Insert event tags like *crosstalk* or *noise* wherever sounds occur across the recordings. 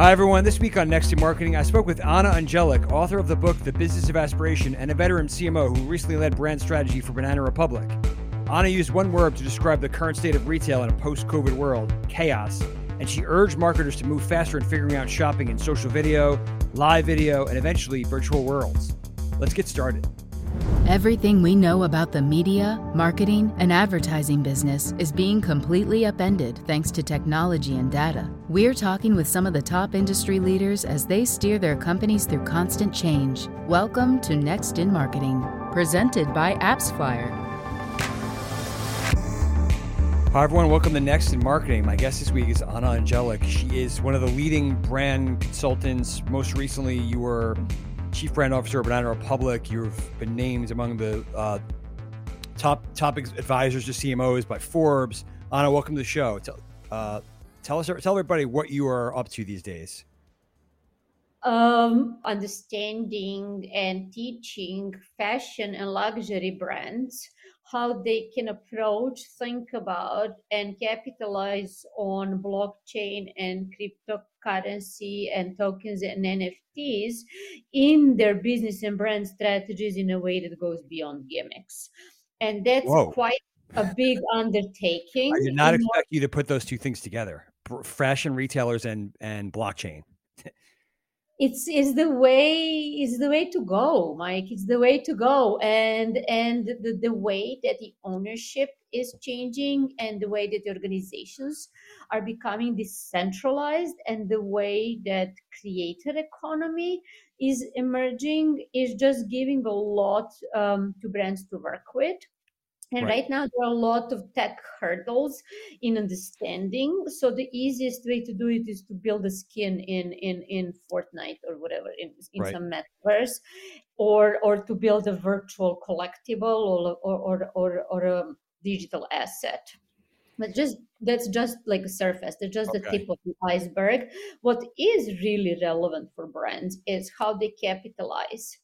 Hi, everyone. This week on Next to Marketing, I spoke with Ana Andjelic, author of the book The Business of Aspiration and a veteran CMO who recently led brand strategy for Banana Republic. Ana used one word to describe the current state of retail in a post COVID world chaos. And she urged marketers to move faster in figuring out shopping in social video, live video, and eventually virtual worlds. Let's get started. Everything we know about the media, marketing, and advertising business is being completely upended thanks to technology and data. We're talking with some of the top industry leaders as they steer their companies through constant change. Welcome to Next in Marketing, presented by AppsFlyer. Hi, everyone. Welcome to Next in Marketing. My guest this week is Ana Andjelic. She is one of the leading brand consultants. Most recently, you were Chief Brand Officer of Banana Republic. You've been named among the uh, top top advisors to CMOs by Forbes. Ana, welcome to the show. Tell, uh, tell us, tell everybody what you are up to these days. Um, understanding and teaching fashion and luxury brands how they can approach, think about, and capitalize on blockchain and cryptocurrency and tokens and NFTs in their business and brand strategies in a way that goes beyond gimmicks. And that's Whoa. quite a big undertaking. I did not expect you to put those two things together fashion retailers and, and blockchain *laughs* it's is the way is the way to go mike. It's the way to go. And and the, the way that the ownership is changing and the way that the organizations are becoming decentralized and the way that creator economy is emerging is just giving a lot um, to brands to work with and right. right. now, there are a lot of tech hurdles in understanding. So the easiest way to do it is to build a skin in in in Fortnite or whatever in, in right. some metaverse, or or to build a virtual collectible or or or or, or a digital asset. But just that's just like a surface. That's just okay. the tip of the iceberg. What is really relevant for brands is how they capitalize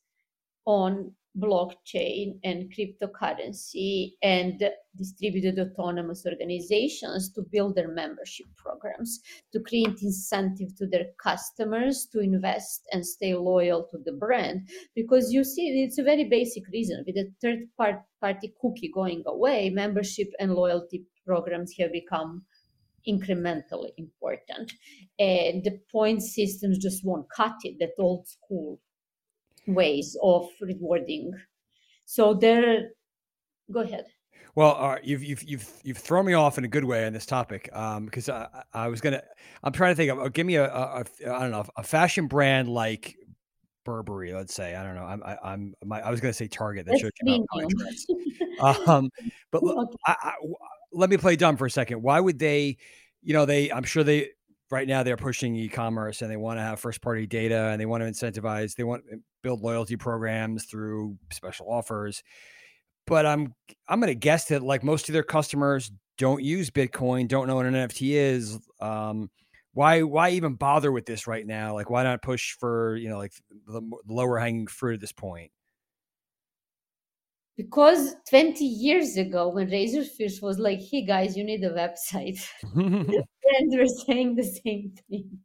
on blockchain and cryptocurrency and distributed autonomous organizations to build their membership programs, to create incentive to their customers to invest and stay loyal to the brand. Because you see, it's a very basic reason. With the third party cookie going away, membership and loyalty programs have become incrementally important. And the point systems just won't cut it, that old school ways of rewarding. So there, go ahead. Well, uh, you've you've you've you've thrown me off in a good way on this topic um, because I, I was gonna I'm trying to think of uh, give me a, a, a I don't know a fashion brand like Burberry, let's say I don't know I'm I, I'm my, I was gonna say Target that should out *laughs* um, but I, I, let me play dumb for a second. Why would they? You know, they I'm sure they right now they're pushing e-commerce and they want to have first party data and they want to incentivize they want to build loyalty programs through special offers. But i'm i'm going to guess that like most of their customers don't use bitcoin don't know what an nft is um, why why even bother with this right now? Like why not push for you know like the lower hanging fruit at this point because 20 years ago when razorfish was like hey guys you need a website. *laughs* And we're saying the same thing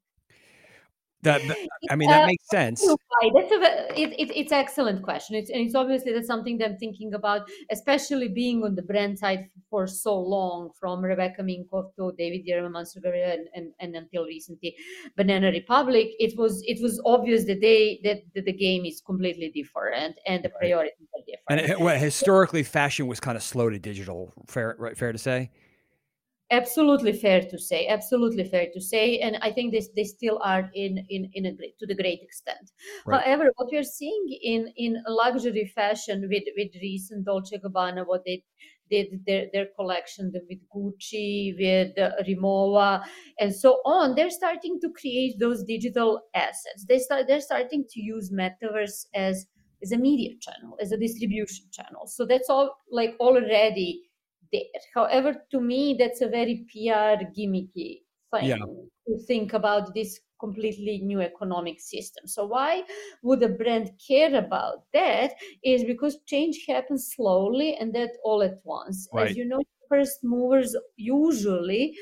that, that *laughs* I mean, that uh, makes sense. That's a it, it, it's excellent question. It's and it's obviously that's something that I'm thinking about, especially being on the brand side for so long, from Rebecca Minkoff to David Yurman, Mansoor and, and, and until recently, Banana Republic. It was it was obvious that they that, that the game is completely different and the right. priorities are different. And it, well, historically, fashion was kind of slow to digital. Fair, right? Fair to say absolutely fair to say absolutely fair to say and i think they, they still are in in in a great to the great extent. Right. however what we're seeing in in luxury fashion with with recent dolce gabbana what they did their, their collection with gucci with uh, rimowa and so on they're starting to create those digital assets. They start they're starting to use metaverse as as a media channel as a distribution channel. So that's all like already there. However, to me, that's a very PR gimmicky thing yeah. to think about this completely new economic system. So why would a brand care about that? Is because change happens slowly and that all at once. Right. As you know, first movers usually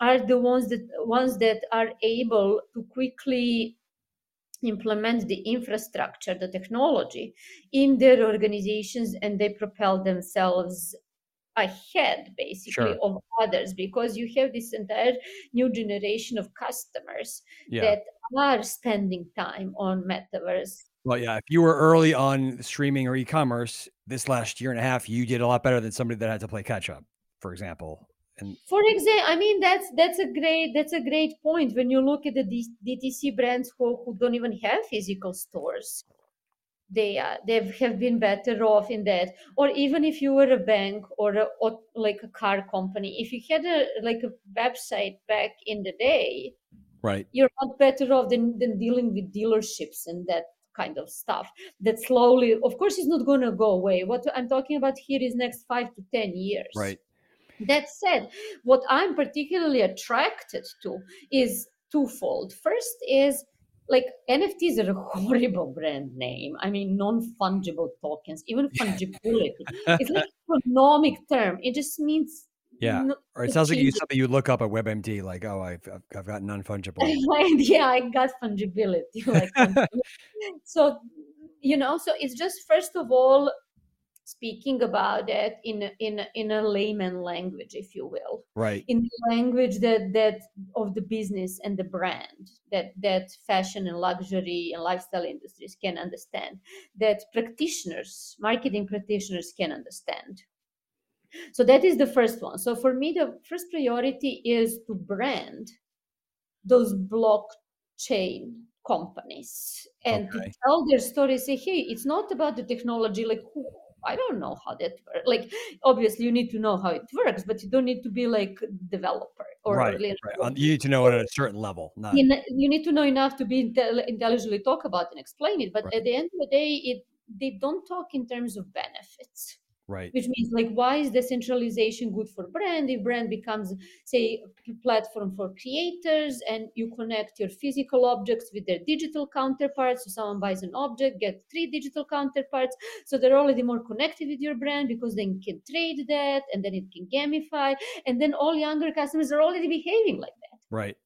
are the ones that ones that are able to quickly implement the infrastructure the technology in their organizations and they propel themselves ahead basically sure. of others because you have this entire new generation of customers yeah. that are spending time on metaverse well yeah if you were early on streaming or e-commerce this last year and a half you did a lot better than somebody that had to play catch up for example and for example i mean that's that's a great that's a great point when you look at the dtc brands who, who don't even have physical stores they uh, they have been better off in that. Or even if you were a bank or, a, or like a car company if you had a like a website back in the day right. you're not better off than, than dealing with dealerships and that kind of stuff that slowly of course is not going to go away. What i'm talking about here is next five to ten years. Right. That said what i'm particularly attracted to is twofold. First is like NFTs are a *laughs* horrible brand name. I mean, non-fungible tokens, even fungibility. *laughs* it's like a economic term. It just means yeah, or it sounds like you something you look up at WebMD, like, oh, I've I've got non-fungible. *laughs* yeah, I got fungibility. Like, so you know, so it's just first of all speaking about it in a, in in a layman language if you will. Right. In the language that that of the business and the brand that that fashion and luxury and lifestyle industries can understand that practitioners marketing practitioners can understand. So that is the first one. So for me the first priority is to brand those blockchain companies and okay. to tell their story say hey it's not about the technology like who I don't know how that works. Like, obviously, you need to know how it works, but you don't need to be like developer or right. right. Uh, you need to know it at a certain level. Not... You, you need to know enough to be intelligently talk about and explain it. But right. at the end of the day, it they don't talk in terms of benefits right. which means like why is decentralization good for brand? If brand becomes say a platform for creators and you connect your physical objects with their digital counterparts so someone buys an object get three digital counterparts so they're already more connected with your brand because then you can trade that and then it can gamify and then all younger customers are already behaving like that. Right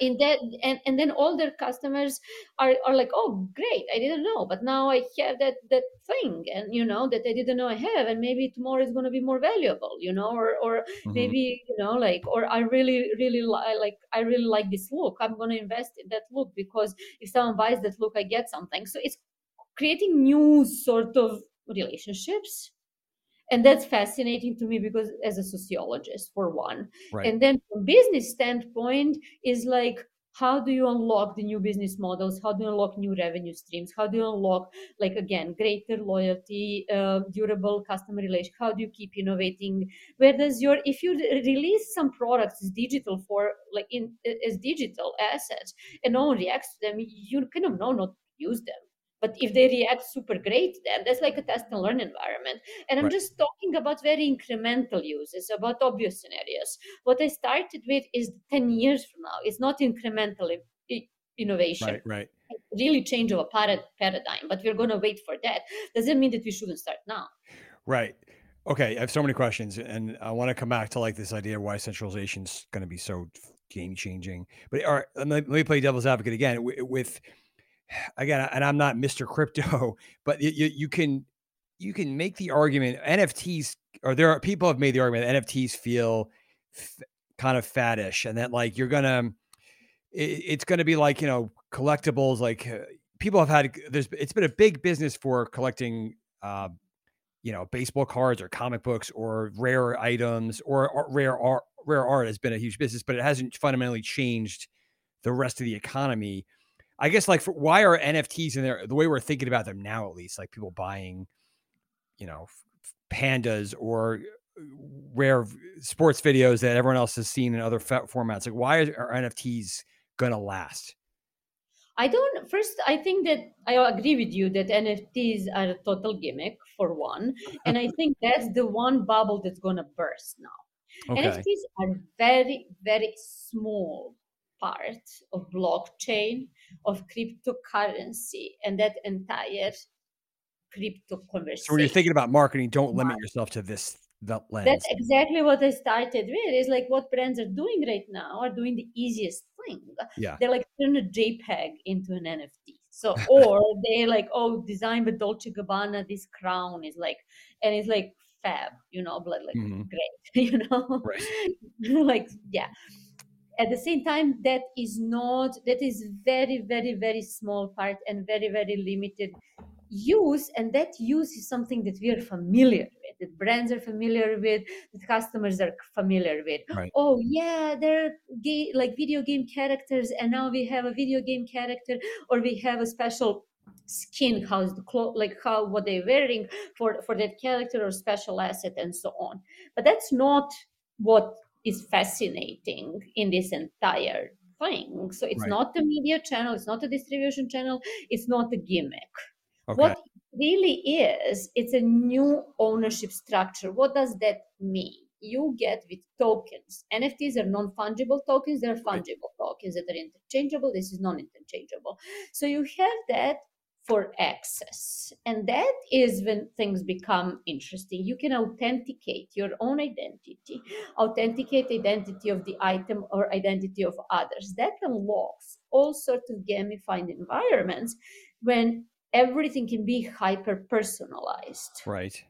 in that and, and then all their customers are, are like oh great i didn't know but now i have that that thing and you know that i didn't know i have and maybe tomorrow is going to be more valuable you know or or mm-hmm. maybe you know like or i really really li- like i really like this look. I'm going to invest in that look because if someone buys that look i get something. So it's creating new sort of relationships and that's fascinating to me because as a sociologist for one. Right. and then from business standpoint is like how do you unlock the new business models? How do you unlock new revenue streams? How do you unlock like again greater loyalty uh, durable customer relation? How do you keep innovating? Where does your if you release some products as digital for like in as digital assets and no one reacts to them you kind of know not to use them but if they react super great, then that's like a test and learn environment. And I'm right. just talking about very incremental uses, about obvious scenarios. What I started with is 10 years from now. It's not incremental innovation. Right, right. Really change of a paradigm, but we're going to wait for that. Doesn't mean that we shouldn't start now. Right. Okay, I have so many questions, and I want to come back to like this idea of why centralization is going to be so game changing. But all right, let me, let me play devil's advocate again with again, and I'm not Mr. Crypto, *laughs* but you, you can you can make the argument NFTs or there are people have made the argument that NFTs feel f- kind of faddish and that like you're gonna it, it's gonna be like you know collectibles like uh, people have had there's it's been a big business for collecting uh, you know baseball cards or comic books or rare items or, or rare art rare art has been a huge business but it hasn't fundamentally changed the rest of the economy I guess like for, why are NFTs in there? The way we're thinking about them now, at least, like people buying, you know, pandas or uh, rare sports videos that everyone else has seen in other formats. Like, why are NFTs gonna last? I don't. First, I think that I agree with you that NFTs are a total gimmick for one, and I think *laughs* that's the one bubble that's gonna burst now. Okay. NFTs are very, very small part of blockchain of cryptocurrency and that entire crypto conversation. So when you're thinking about marketing, don't limit yourself to this that lens. That's exactly what I started with. Is like what brands are doing right now are doing the easiest thing. Yeah. They're like turn a JPEG into an NFT. So *laughs* or they like, oh, design by Dolce Gabbana, this crown is like and it's like fab, you know, but like Mhm. great, *laughs* you know. Right. *laughs* like yeah. At the same time, that is not that is very, very, very small part and very, very limited use and that use is something that we are familiar with that brands are familiar with that customers are familiar with Right. oh yeah they're ga- like video game characters and now we have a video game character or we have a special skin how's the clo- like how what they're wearing for for that character or special asset and so on but that's not what is fascinating in this entire thing so it's Right. not a media channel it's not a distribution channel it's not a gimmick Okay. what it really is, it's a new ownership structure. What does that mean? You get with tokens. NFTs are non fungible tokens, they're Right. fungible tokens that are interchangeable. This is non interchangeable. So you have that for access. And that is when things become interesting. You can authenticate your own identity, authenticate identity of the item or identity of others. That unlocks all sorts of gamified environments when everything can be hyper personalized. Right.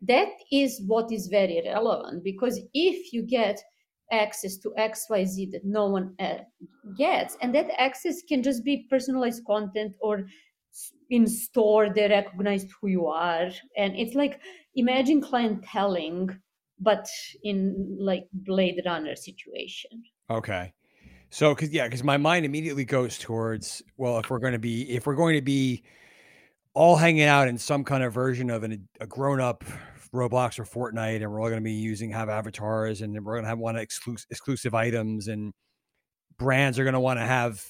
That is what is very relevant because if you get access to XYZ that no one uh, gets, and that access can just be personalized content or in store they recognized who you are and it's like imagine clienteling but in like blade runner situation Okay. So, cause yeah, cause my mind immediately goes towards, well, if we're going to be, if we're going to be all hanging out in some kind of version of an, a grown up Roblox or Fortnite, and we're all going to be using, have avatars and we're going to have one exclusive, exclusive items and brands are going to want to have,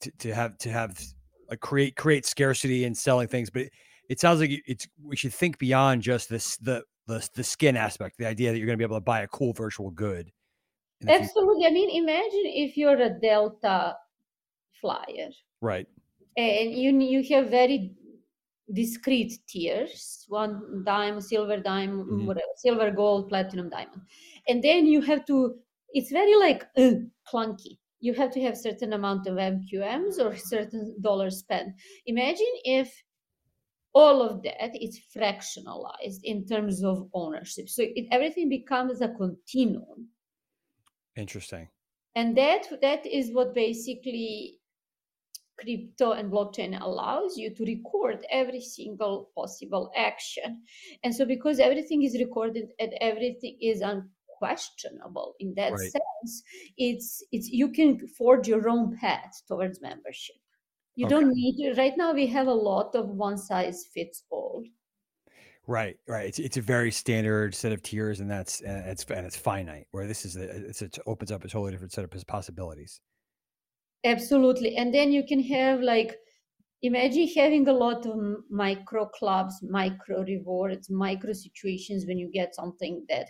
to, to have, to have like create, create scarcity and selling things. But it, it sounds like it's, we should think beyond just this, the, the, the skin aspect, the idea that you're going to be able to buy a cool virtual good. absolutely i mean imagine if you're a delta flyer Right. and you you have very discrete tiers one dime silver dime Mhm. whatever silver gold platinum diamond and then you have to it's very like uh, clunky you have to have certain amount of mqms or certain dollars spent. Imagine if all of that is fractionalized in terms of ownership. So it, everything becomes a continuum. Interesting. and that that is what basically crypto and blockchain allows you to record every single possible action. And so because everything is recorded and everything is unquestionable in that Right. sense it's it's you can forge your own path towards membership you Okay. don't need to right now we have a lot of one size fits all Right, right. It's it's a very standard set of tiers, and that's and it's and it's finite. Where this is a, it's it opens up a totally different set of possibilities. Absolutely. And then you can have like, imagine having a lot of micro clubs, micro rewards, micro situations when you get something that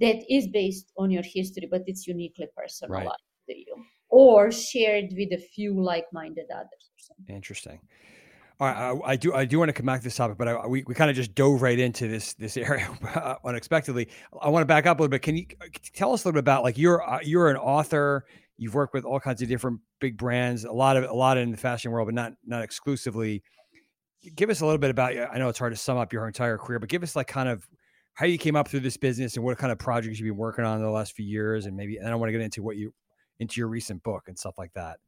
that is based on your history, but it's uniquely personalized to you, or shared with a few like-minded others or something. Interesting. All right, I, I do I do want to come back to this topic, but I, we we kind of just dove right into this this area *laughs* unexpectedly. I want to back up a little bit. Can you uh, tell us a little bit about like you're uh, you're an author. You've worked with all kinds of different big brands, a lot of a lot in the fashion world, but not not exclusively. Give us a little bit about. I know it's hard to sum up your entire career, but give us like kind of how you came up through this business and what kind of projects you've been working on in the last few years, and maybe. And I want to get into what you into your recent book and stuff like that.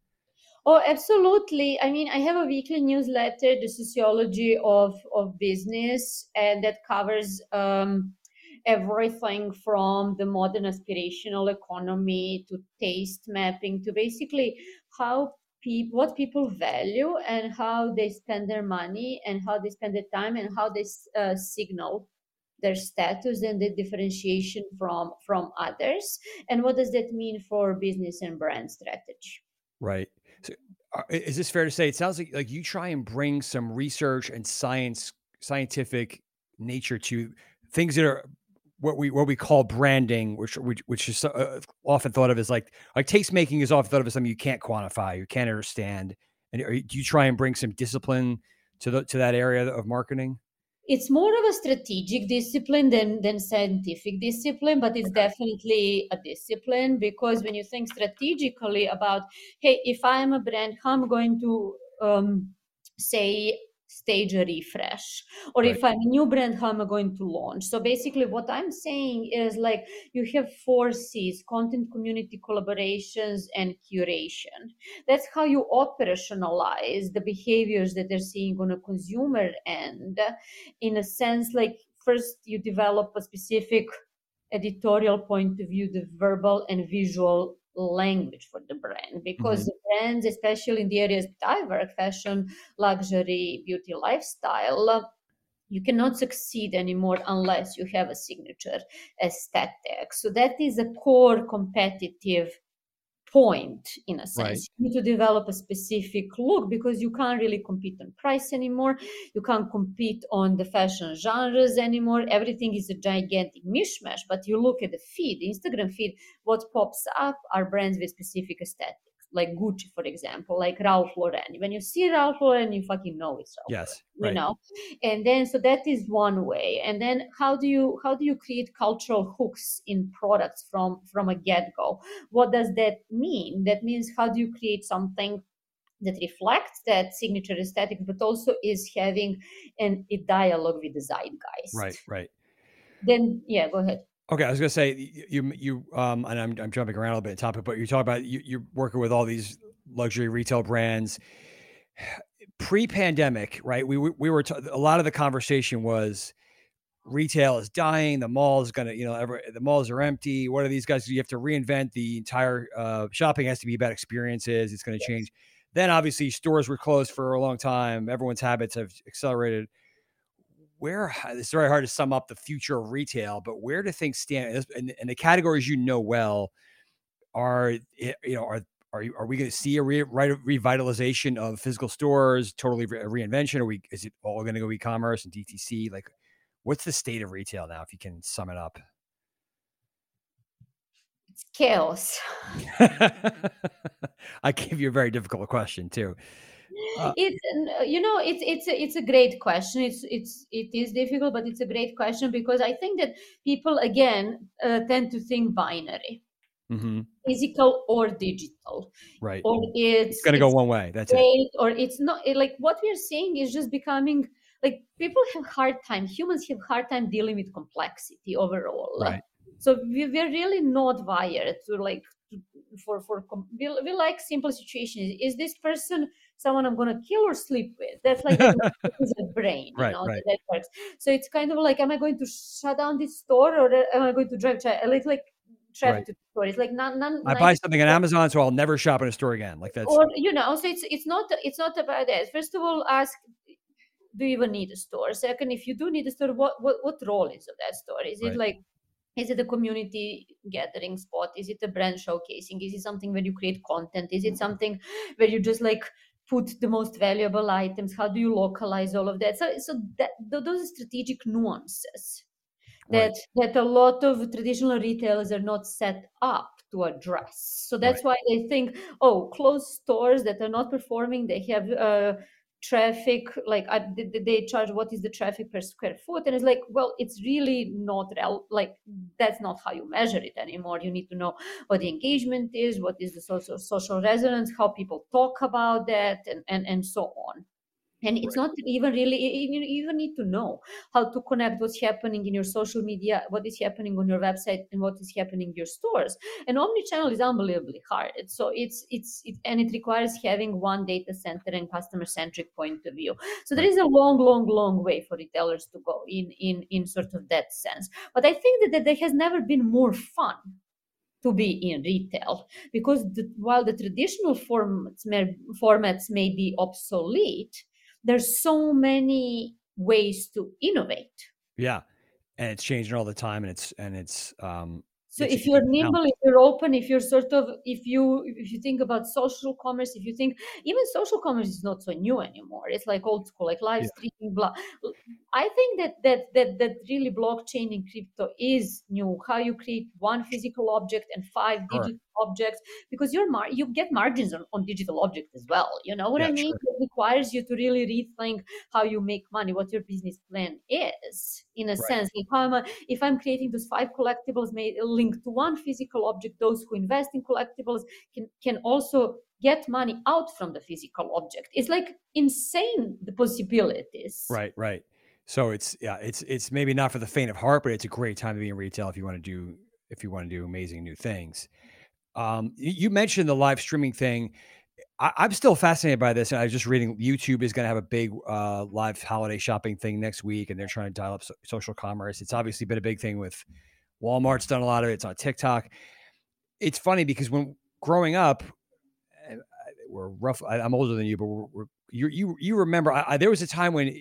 Oh, absolutely. I mean, I have a weekly newsletter, The Sociology of, of Business, and that covers um, everything from the modern aspirational economy to taste mapping to basically how people what people value and how they spend their money and how they spend their time and how they uh, signal their status and the differentiation from from others and what does that mean for business and brand strategy Right. So, uh, is this fair to say? It sounds like like you try and bring some research and science, scientific nature to things that are what we what we call branding, which which, which is uh, often thought of as like like taste making is often thought of as something you can't quantify, you can't understand. And are do you try and bring some discipline to the to that area of marketing? it's more of a strategic discipline than than scientific discipline but it's definitely a discipline because when you think strategically about hey if i'm a brand how am i'm going to um, say stage a refresh. Or right. if i'm a new brand how am i going to launch? So basically what i'm saying is like you have four c's content community collaborations and curation. That's how you operationalize the behaviors that they're seeing on a consumer end. In a sense like first you develop a specific editorial point of view the verbal and visual language for the brand because mm-hmm. the brands, especially in the areas that I work, fashion, luxury, beauty, lifestyle, you cannot succeed anymore unless you have a signature aesthetic. So that is a core competitive point in a sense. Right. you need to develop a specific look because you can't really compete on price anymore. You can't compete on the fashion genres anymore. Everything is a gigantic mishmash but you look at the feed the instagram feed what pops up are brands with specific aesthetics like Gucci, for example, like Ralph Lauren. When you see Ralph Lauren, you fucking know it's Ralph. Yes, Lauren, you know. And then so that is one way. And then how do you how do you create cultural hooks in products from from a get go? What does that mean? That means how do you create something that reflects that signature aesthetic, but also is having an, a dialogue with the zeitgeist. Right, right. Then yeah, go ahead. Okay, I was gonna say you you um and I'm I'm jumping around a little bit topic, but you talk about you you're working with all these luxury retail brands. *sighs* Pre-pandemic, right? We we were t- a lot of the conversation was retail is dying. The mall is gonna you know every, the malls are empty. What are these guys? You have to reinvent the entire uh, shopping has to be about experiences. It's going to yes. change. Then obviously stores were closed for a long time. Everyone's habits have accelerated where it's very hard to sum up the future of retail, but where do things stand? And, and the categories you know well are eh, you know are are, are we going to see a re, revitalization of physical stores, totally re- reinvention? Are we is it all going to go e-commerce and DTC? Like, what's the state of retail now? If you can sum it up, it's chaos. *laughs* I gave you a very difficult question too. Uh, it's you know it's it's a, it's a great question. It's it's it is difficult but it's a great question because i think that people again uh, tend to think binary. Mm-hmm. physical or digital. Right. Or it's, it's gonna go one way. That's it. or it's not like what we're saying is just becoming like people have hard time humans have hard time dealing with complexity overall. Right. So we, we're really not wired to like for for we, we like simple situations is this person someone i'm going to kill or sleep with. That's like *laughs* a brain right, you know right. that works. So it's kind of like am i going to shut down this store or uh, am i going to drive like like traffic right. to the store? It's like none, none i buy something on amazon so i'll never shop in a store again. Like that's or you know so it's it's not it's not about that. First of all ask do you even need a store? Second if you do need a store what what, what role is of that store? Is it like is it a community gathering spot? Is it a brand showcasing? Is it something where you create content? Is it something where you just like put the most valuable items how do you localize all of that so so that those strategic nuances that right. that a lot of traditional retailers are not set up to address so that's right. why they think oh closed stores that are not performing they have uh, traffic like uh, I, they, they charge what is the traffic per square foot and it's like well it's really not real like that's not how you measure it anymore. You need to know what the engagement is what is the social social resonance how people talk about that and and, and so on and it's right. not even really you even need to know how to connect what's happening in your social media what is happening on your website and what is happening in your stores. And omni-channel is unbelievably hard. So it's it's it, and it requires having one data center and customer centric point of view. So there is a long long long way for retailers to go in in in sort of that sense. But i think that, that there has never been more fun to be in retail because the, while the traditional formats may, formats may be obsolete there's so many ways to innovate yeah and it's changing all the time and it's and it's um so if you're nimble if you're open if you're sort of if you if you think about social commerce if you think even social commerce is not so new anymore it's like old school like live yeah. streaming blah. I think that that that that really blockchain in crypto is new. How you create one physical object and five digital objects because you're mar- you get margins on, on digital objects as well. You know what yeah, I mean? Sure. It requires you to really rethink how you make money, what your business plan is. In a right. sense, if I'm a, if I'm creating those five collectibles made linked to one physical object, those who invest in collectibles can can also get money out from the physical object. It's like insane the possibilities. Right, right. So it's yeah, it's it's maybe not for the faint of heart, but it's a great time to be in retail if you want to do if you want to do amazing new things. Um, you mentioned the live streaming thing. I, am still fascinated by this, and I was just reading YouTube is going to have a big uh, live holiday shopping thing next week, and they're trying to dial up so- social commerce. It's obviously been a big thing with Walmart's done a lot of it. It's on TikTok. It's funny because when growing up, we're rough. I, am older than you, but we're, we're, you you you remember? I, I, there was a time when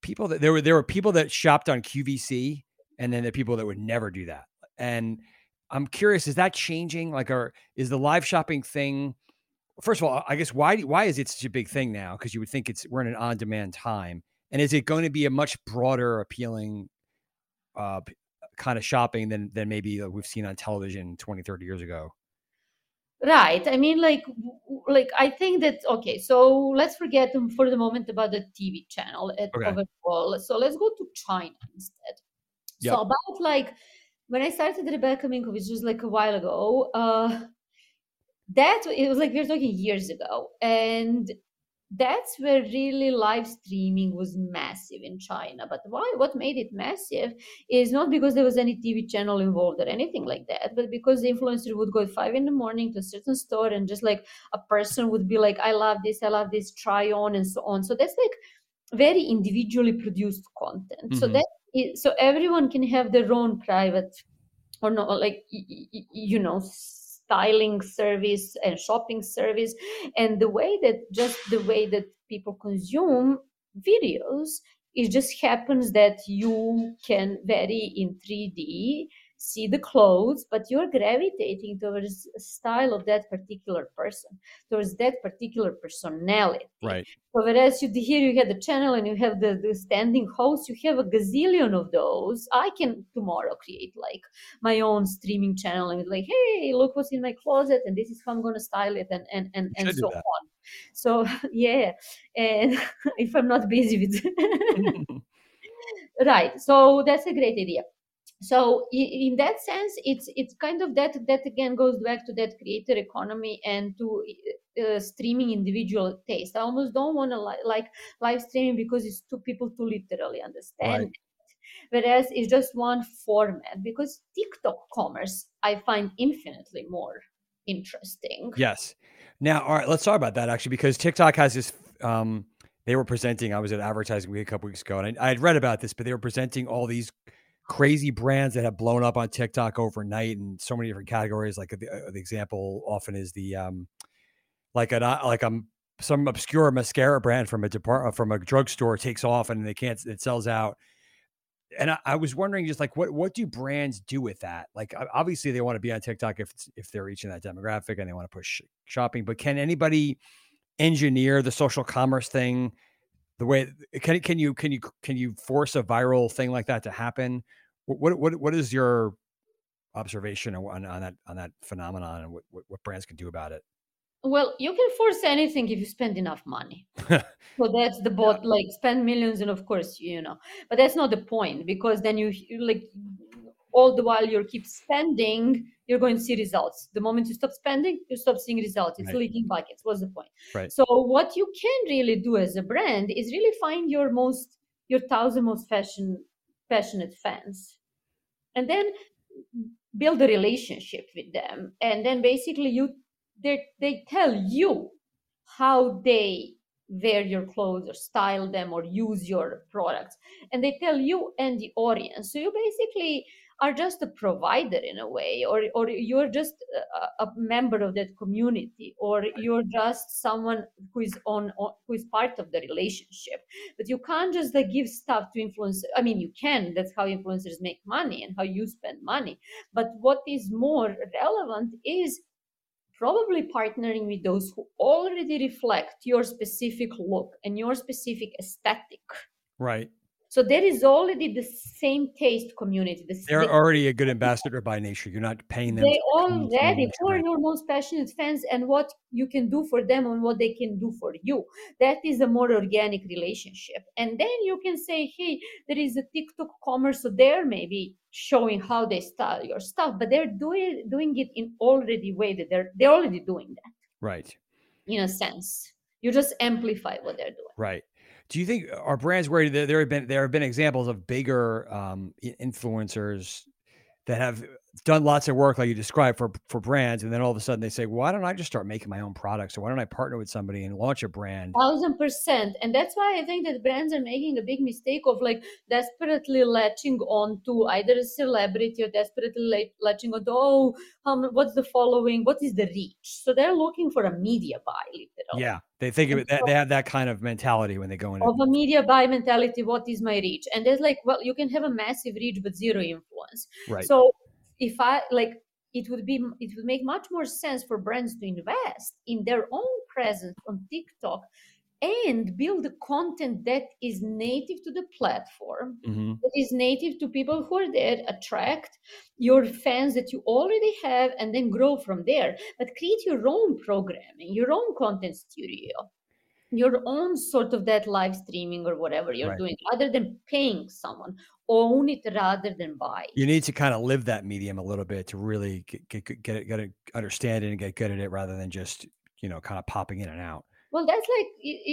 people that there were there were people that shopped on QVC, and then the people that would never do that. And I'm curious, is that changing? Like, or is the live shopping thing? First of all, I guess why why is it such a big thing now? Because you would think it's we're in an on demand time, and is it going to be a much broader, appealing uh, kind of shopping than than maybe we've seen on television 20, 30 years ago? right i mean like like i think that okay so let's forget for the moment about the tv channel at okay. overall so let's go to china instead yep. so about like when i started rebecca minkoff just like a while ago uh that it was like we are talking years ago and that's where really live streaming was massive in China. But why? What made it massive is not because there was any TV channel involved or anything like that, but because the influencer would go at five in the morning to a certain store and just like a person would be like, "I love this, I love this, try on," and so on. So that's like very individually produced content. Mm-hmm. So that so everyone can have their own private or not like you know styling service and shopping service. And the way that just the way that people consume videos it just happens that you can vary in 3d see the clothes, but you're gravitating towards a style of that particular person, towards that particular personality. Right. So whereas you here you have the channel and you have the, the standing host, you have a gazillion of those. I can tomorrow create like my own streaming channel and be like, hey, look what's in my closet, and this is how I'm gonna style it, and and and, and so on. So *laughs* yeah, and *laughs* if I'm not busy with *laughs* right, so that's a great idea so in that sense it's it's kind of that that again goes back to that creator economy and to uh, streaming individual taste. I almost don't want to li- like live streaming because it's two people to literally understand right. whereas it's just one format because tiktok commerce i find infinitely more interesting. Yes. Now all right let's talk about that actually because tiktok has this um they were presenting i was at advertising week a couple weeks ago and I, I had read about this but they were presenting all these crazy brands that have blown up on TikTok overnight in so many different categories. Like the, uh, the example often is the um, like an uh, like um some obscure mascara brand from a department uh, from a drugstore takes off and they can't it sells out. And I, I, was wondering, just like what what do brands do with that? Like obviously they want to be on TikTok if if they're reaching that demographic and they want to push shopping, but can anybody engineer the social commerce thing the way can can you can you can you force a viral thing like that to happen? What what what is your observation on, on that on that phenomenon and what, what brands can do about it? Well, you can force anything if you spend enough money. *laughs* so that's the bot, like spend millions, and of course, you know, but that's not the point because then you like all the while you keep spending, you're going to see results. The moment you stop spending, you stop seeing results. It's right. leaking buckets. What's the point? Right. So what you can really do as a brand is really find your most your thousand most fashion passionate fans, and then build a relationship with them. And then basically you they they tell you how they wear your clothes or style them or use your products. And they tell you and the audience. So you basically are just a provider in a way or or you're just a, a member of that community or you're just someone who is on, on, who is part of the relationship. But you can't just like give stuff to influence i mean you can that's how influencers make money and how you spend money. But what is more relevant is probably partnering with those who already reflect your specific look and your specific aesthetic. Right. So there is already the same taste community. The, They're they, already a good ambassador by nature. You're not paying them. they already who are your most passionate fans and what you can do for them and what they can do for you. That is a more organic relationship. And then you can say, hey, there is a TikTok commerce, so they're maybe showing how they style your stuff, but they're doing doing it in already way that they're they're already doing that Right. in a sense. You just amplify what they're doing. Right. Do you think our brands where there, there have been there have been examples of bigger um, influencers that have done lots of work like you described for for brands, and then all of a sudden they say, "Why don't I just start making my own products? Or why don't I partner with somebody and launch a brand?" Thousand percent. And that's why I think that brands are making a big mistake of like desperately latching on to either a celebrity or desperately latching on to, oh, um, what's the following? What is the reach? So they're looking for a media buy, literally. Yeah, they think of it. They, have that kind of mentality when they go into. Of a media buy mentality, what is my reach? And there's like, well, you can have a massive reach but zero influence. Right. So if I like, it would be it would make much more sense for brands to invest in their own presence on TikTok and build the content that is native to the platform hmm that is native to people who are there attract your fans that you already have and then grow from there but create your own programming your own content studio your own sort of that live streaming or whatever you're Right. doing other than paying someone own it rather than buy. You need to kind of live that medium a little bit to really get get get it, get it, understand it and get good at it, rather than just you know kind of popping in and out. well that's like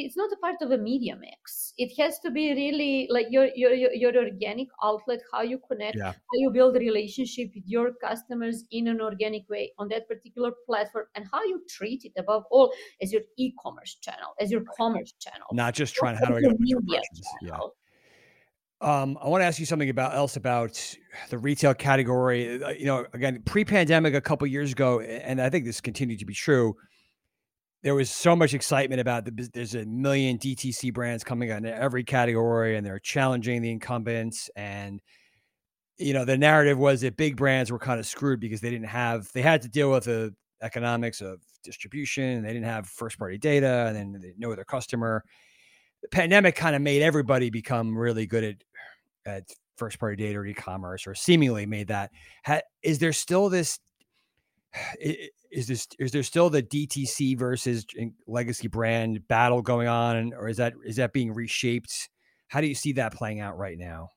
it's not a part of a media mix it has to be really like your your your, your organic outlet how you connect Yeah. how you build a relationship with your customers in an organic way on that particular platform and how you treat it above all as your e-commerce channel as your commerce channel Not just trying how do I get a bunch of media. Yeah. Um, I want to ask you something about else about the retail category. Uh, You know, again, pre-pandemic, a couple years ago, and I think this continued to be true. There was so much excitement about the. There's a million DTC brands coming out in every category, and they're challenging the incumbents. And you know, the narrative was that big brands were kind of screwed because they didn't have. They had to deal with the economics of distribution. And they didn't have first-party data, and then they know their customer. The pandemic kind of made everybody become really good at Uh, at first party data or e-commerce or seemingly made that ha, is there still this *sighs* is this is there still the DTC versus legacy brand battle going on or is that is that being reshaped? How do you see that playing out right now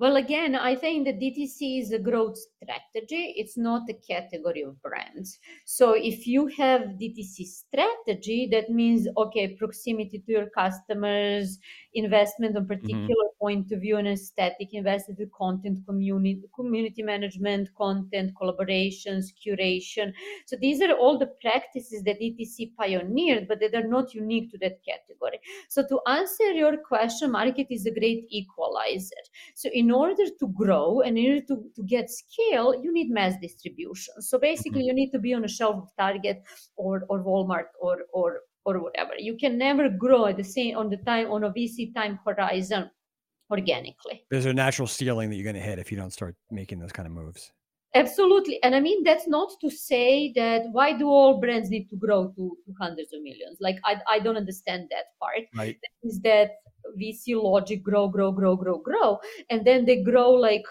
Well, again, I think the DTC is a growth strategy. It's not a category of brands. So if you have DTC strategy, that means okay, proximity to your customers, investment on mm-hmm. particular point of view and aesthetic, invested in content community, community management, content collaborations, curation. So these are all the practices that DTC pioneered, but that are not unique to that category. So to answer your question, market is a great equalizer. So in order to grow and in order to, to get scale, you need mass distribution. So basically mm-hmm. you need to be on a shelf of Target or, or Walmart or or or whatever. You can never grow at the same on the time on a VC time horizon organically. there's a natural ceiling that you're going to hit if you don't start making those kind of moves Absolutely. And I mean, that's not to say that why do all brands need to grow to, to hundreds of millions? Like, I, I don't understand that part. right Is that VC logic grow, grow, grow, grow, grow, and then they grow like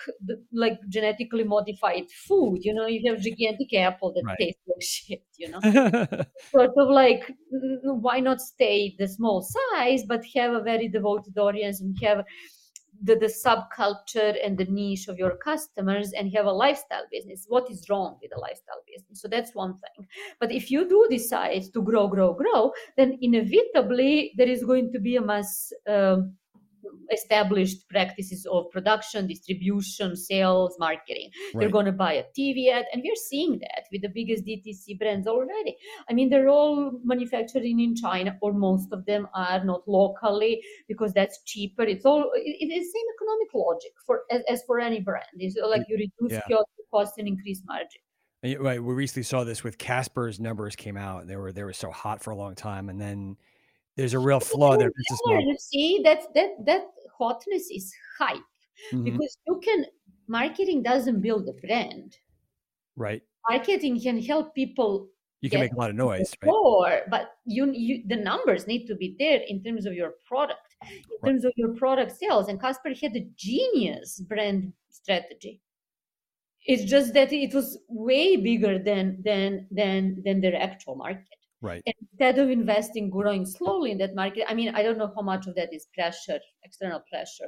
like genetically modified food. You know, you have gigantic apple that Right. tastes like shit. You know, *laughs* sort of like why not stay the small size, but have a very devoted audience and have the, the subculture and the niche of your customers and have a lifestyle business. What is wrong with a lifestyle business? So that's one thing. But if you do decide to grow, grow, grow, then inevitably there is going to be a mass um, established practices of production, distribution, sales, marketing. They're going to buy a TV ad, and we're seeing that with the biggest DTC brands already. I mean, they're all manufacturing in China, or most of them are not locally because that's cheaper. It's all it, it is same economic logic for as, as for any brand. It's like you reduce Yeah. your cost and increase margin. Right we recently saw this with casper's numbers came out they were they were so hot for a long time and then there's a real flaw in their business Sure, model you see that that that hotness is hype Mhm, because you can marketing doesn't build a brand. right Marketing can help people you can make a lot of noise right but you, you the numbers need to be there in terms of your product. in right. terms of your product sales. And Casper had a genius brand strategy. It's just that it was way bigger than than than than their actual market. Right. Instead of investing, growing slowly in that market, I mean, I don't know how much of that is pressure, external pressure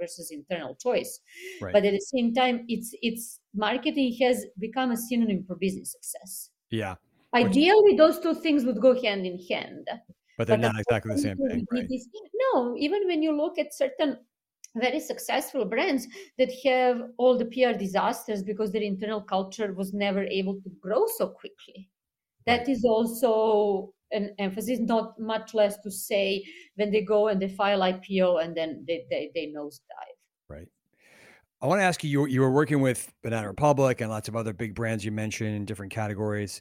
versus internal choice. Right. But at the same time, it's it's marketing has become a synonym for business success. Yeah. Ideally, those two things would go hand in hand. But they're but not exactly the same thing. Right? no, even when you look at certain very successful brands that have all the PR disasters because their internal culture was never able to grow so quickly. That is also an emphasis, not much less to say when they go and they file IPO and then they, they, they nosedive. Right. I want to ask you, you, you were working with Banana Republic and lots of other big brands you mentioned in different categories.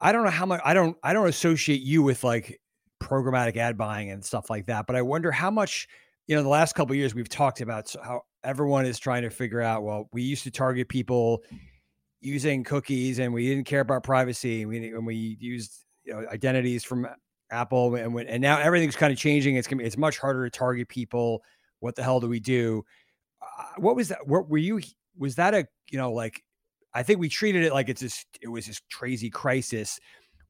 I don't know how much I don't I don't associate you with like programmatic ad buying and stuff like that, but I wonder how much you know the last couple years we've talked about how everyone is trying to figure out well we used to target people using cookies and we didn't care about privacy and we, and we used you know, identities from Apple and and now everything's kind of changing. It's it's much harder to target people. What the hell do we do? Uh, what was that? What were you? Was that a you know like? I think we treated it like it's just It was this crazy crisis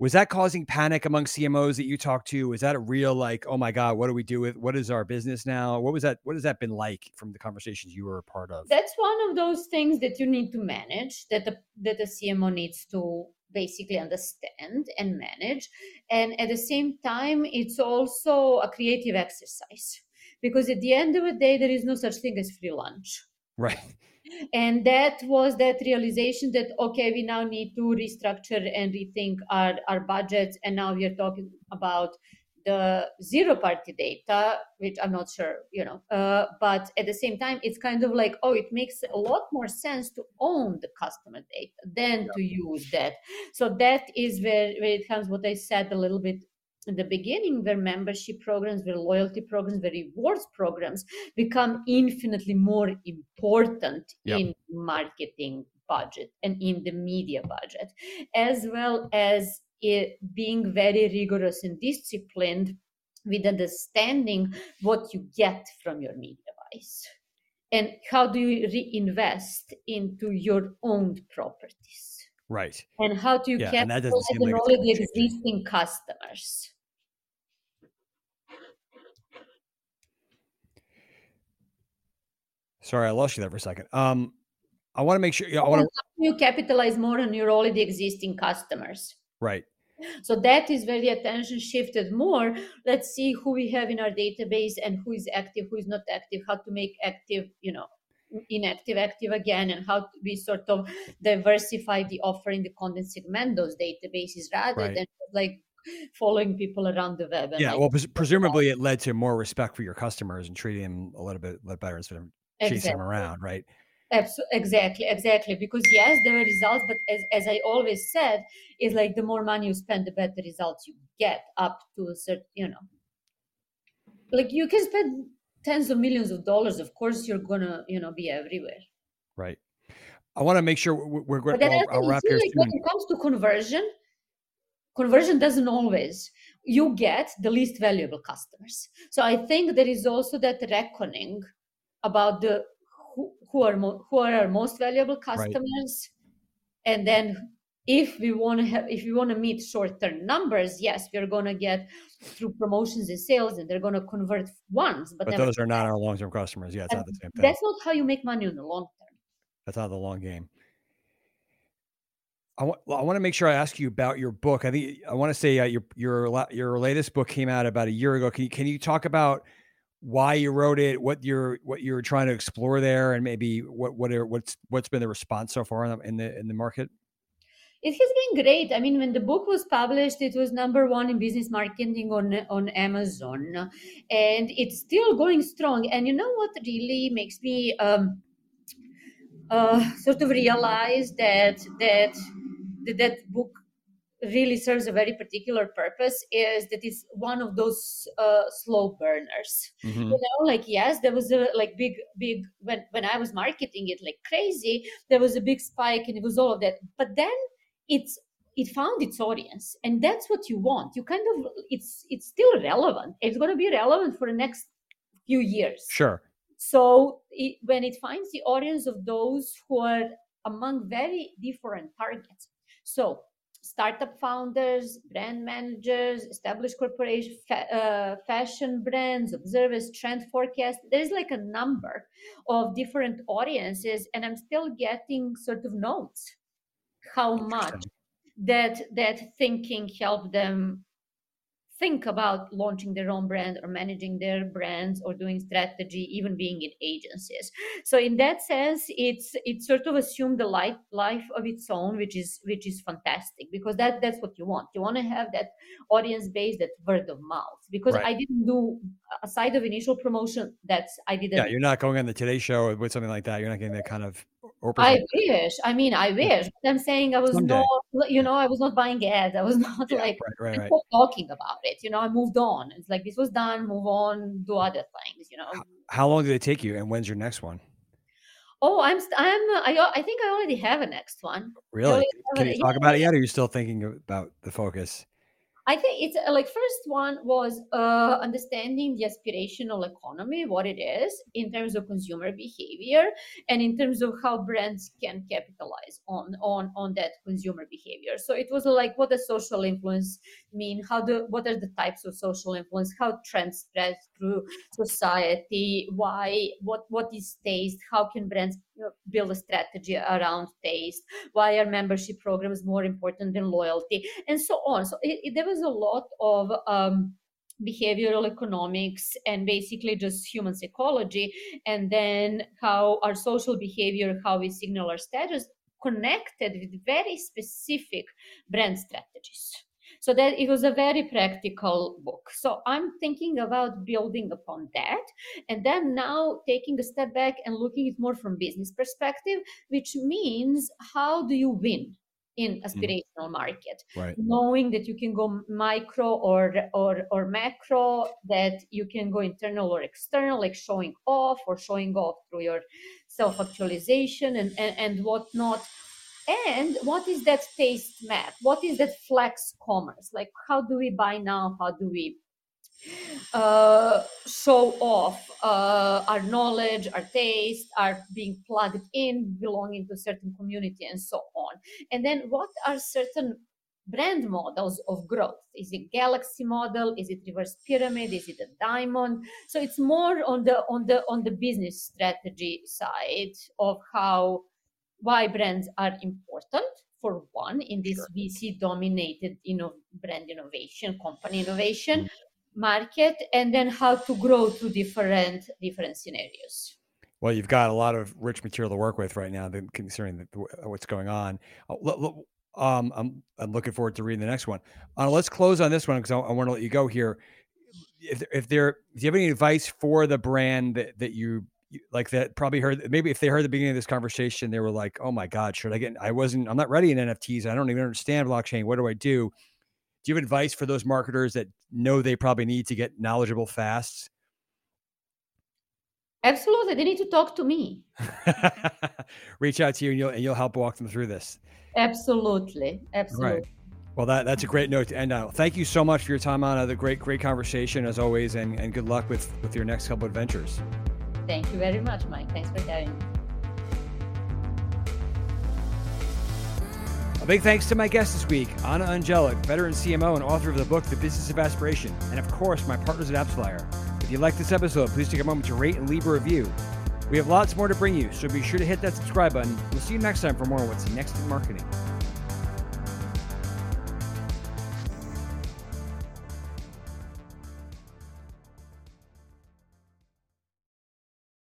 was that causing panic among CMOs that you talked to? Was that a real like, oh my God, what do we do with what is our business now? What was that? What has that been like from the conversations you were a part of? That's one of those things that you need to manage, that the that the CMO needs to basically understand and manage. And at the same time, it's also a creative exercise. Because at the end of the day, there is no such thing as free lunch. Right and that was that realization that okay we now need to restructure and rethink our, our budgets and now we are talking about the zero party data which i'm not sure you know uh, but at the same time it's kind of like oh it makes a lot more sense to own the customer data than yeah. to use that so that is where, where it comes what i said a little bit in the beginning where membership programs where loyalty programs where rewards programs become infinitely more important yep. in marketing budget and in the media budget as well as being very rigorous and disciplined with understanding what you get from your media buys and how do you reinvest into your own properties Right. And how do you yeah, capitalize on all the existing customers? Sorry, I lost you there for a second. Um, I want to make sure. Yeah, I want to. You capitalize more on your already existing customers. Right. So that is where the attention shifted more. Let's see who we have in our database and who is active, who is not active, how to make active, you know, inactive active again and how we sort of diversify the offering the content segment those databases rather right. than like following people around the web yeah like, well pres- presumably it led to more respect for your customers and treating them a little bit better instead of exactly. chasing them around right exactly exactly because yes there were results but as, as i always said is like the more money you spend the better results you get up to a certain you know like you can spend tens of millions of dollars, of course you're gonna, you know, be everywhere. Right. I want to make sure we're, going. to wrap here. Like when it comes to conversion, conversion doesn't always. You get the least valuable customers. So I think there is also that reckoning about the who, who are mo- who are our most valuable customers, right. and then if we want to have if we want to meet short-term numbers yes we're going to get through promotions and sales and they're going to convert once but, but those are not our long-term customers yeah it's not the same thing that's not how you make money in the long term that's not the long game I want, I want to make sure I ask you about your book. I think I want to say uh, your your your latest book came out about a year ago. Can you can you talk about why you wrote it, what you're what you're trying to explore there, and maybe what what are, what's what's been the response so far in the in the, in the market? It has been great. I mean, when the book was published, it was number one in business marketing on on Amazon, and it's still going strong. And you know what really makes me um, uh, sort of realize that that that, that book really serves a very particular purpose is that it's one of those uh, slow burners mm-hmm. you know like yes there was a like big big when when i was marketing it like crazy there was a big spike and it was all of that but then it's it found its audience and that's what you want you kind of it's it's still relevant it's going to be relevant for the next few years. Sure. So it, when it finds the audience of those who are among very different targets, so startup founders, brand managers, established corporation, fa- uh, fashion brands, observers, trend forecast. There's like a number of different audiences, and I'm still getting sort of notes how much that that thinking helped them think about launching their own brand or managing their brands or doing strategy even being in agencies. So in that sense it's it's sort of assumed a life life of its own which is which is fantastic because that that's what you want. You want to have that audience base that word of mouth. Because right. i didn't do aside of initial promotion that's i didn't yeah you're not going on the today show with something like that. You're not getting that kind of I wish. I mean, I wish. I'm saying I was Someday. not, you know, I was not buying ads. I was *laughs* not yeah, like right, right, right. talking about it. You know, I moved on. It's like this was done. Move on. Do other things. You know. How, how long did it take you, and when's your next one? Oh, I'm. I'm. I. I think I already have a next one. Really? Can you talk about it yet? Or are you still thinking about the focus? I think it's uh, like first one was uh, understanding the aspirational economy, what it is in terms of consumer behavior, and in terms of how brands can capitalize on on on that consumer behavior. So it was like what does social influence mean? How do what are the types of social influence? How trends spread through society? Why? What what is taste? How can brands build a strategy around taste why are membership programs more important than loyalty and so on. So it, it, there was a lot of um, behavioral economics and basically just human psychology and then how our social behavior how we signal our status connected with very specific brand strategies so that it was a very practical book so i'm thinking about building upon that and then now taking a step back and looking at more from business perspective which means how do you win in mm. aspirational mm. market right. knowing that you can go micro or or or macro that you can go internal or external like showing off or showing off through your self actualization and, and and whatnot and what is that taste map what is that flex commerce? Like how do we buy now? How do we uh, show off uh, our knowledge our taste our being plugged in belonging to a certain community and so on? And then what are certain brand models of growth? Is it galaxy model? Is it reverse pyramid? Is it a diamond? So it's more on the on the on the business strategy side of how why brands are important for one in this sure. VC dominated you know brand innovation company innovation mm-hmm. market and then how to grow through different different scenarios well you've got a lot of rich material to work with right now considering the, what's going on uh, um, I'm, I'm looking forward to reading the next one uh, let's close on this one because I, I want to let you go here if, if there do you have any advice for the brand that, that you like that probably heard maybe if they heard the beginning of this conversation they were like oh my god should i get i wasn't i'm not ready in nfts i don't even understand blockchain what do i do do you have advice for those marketers that know they probably need to get knowledgeable fast absolutely they need to talk to me *laughs* reach out to you and you'll, and you'll help walk them through this absolutely absolutely right. Well, that, that's a great note to end on. Thank you so much for your time on. The great, great conversation as always, and, and good luck with, with your next couple adventures. Thank you very much, Mike. Thanks for having me. A big thanks to my guest this week, Ana Andjelic, veteran CMO and author of the book, The Business of Aspiration, and of course, my partners at AppsFlyer. If you like this episode, please take a moment to rate and leave a review. We have lots more to bring you, so be sure to hit that subscribe button. We'll see you next time for more What's Next in Marketing.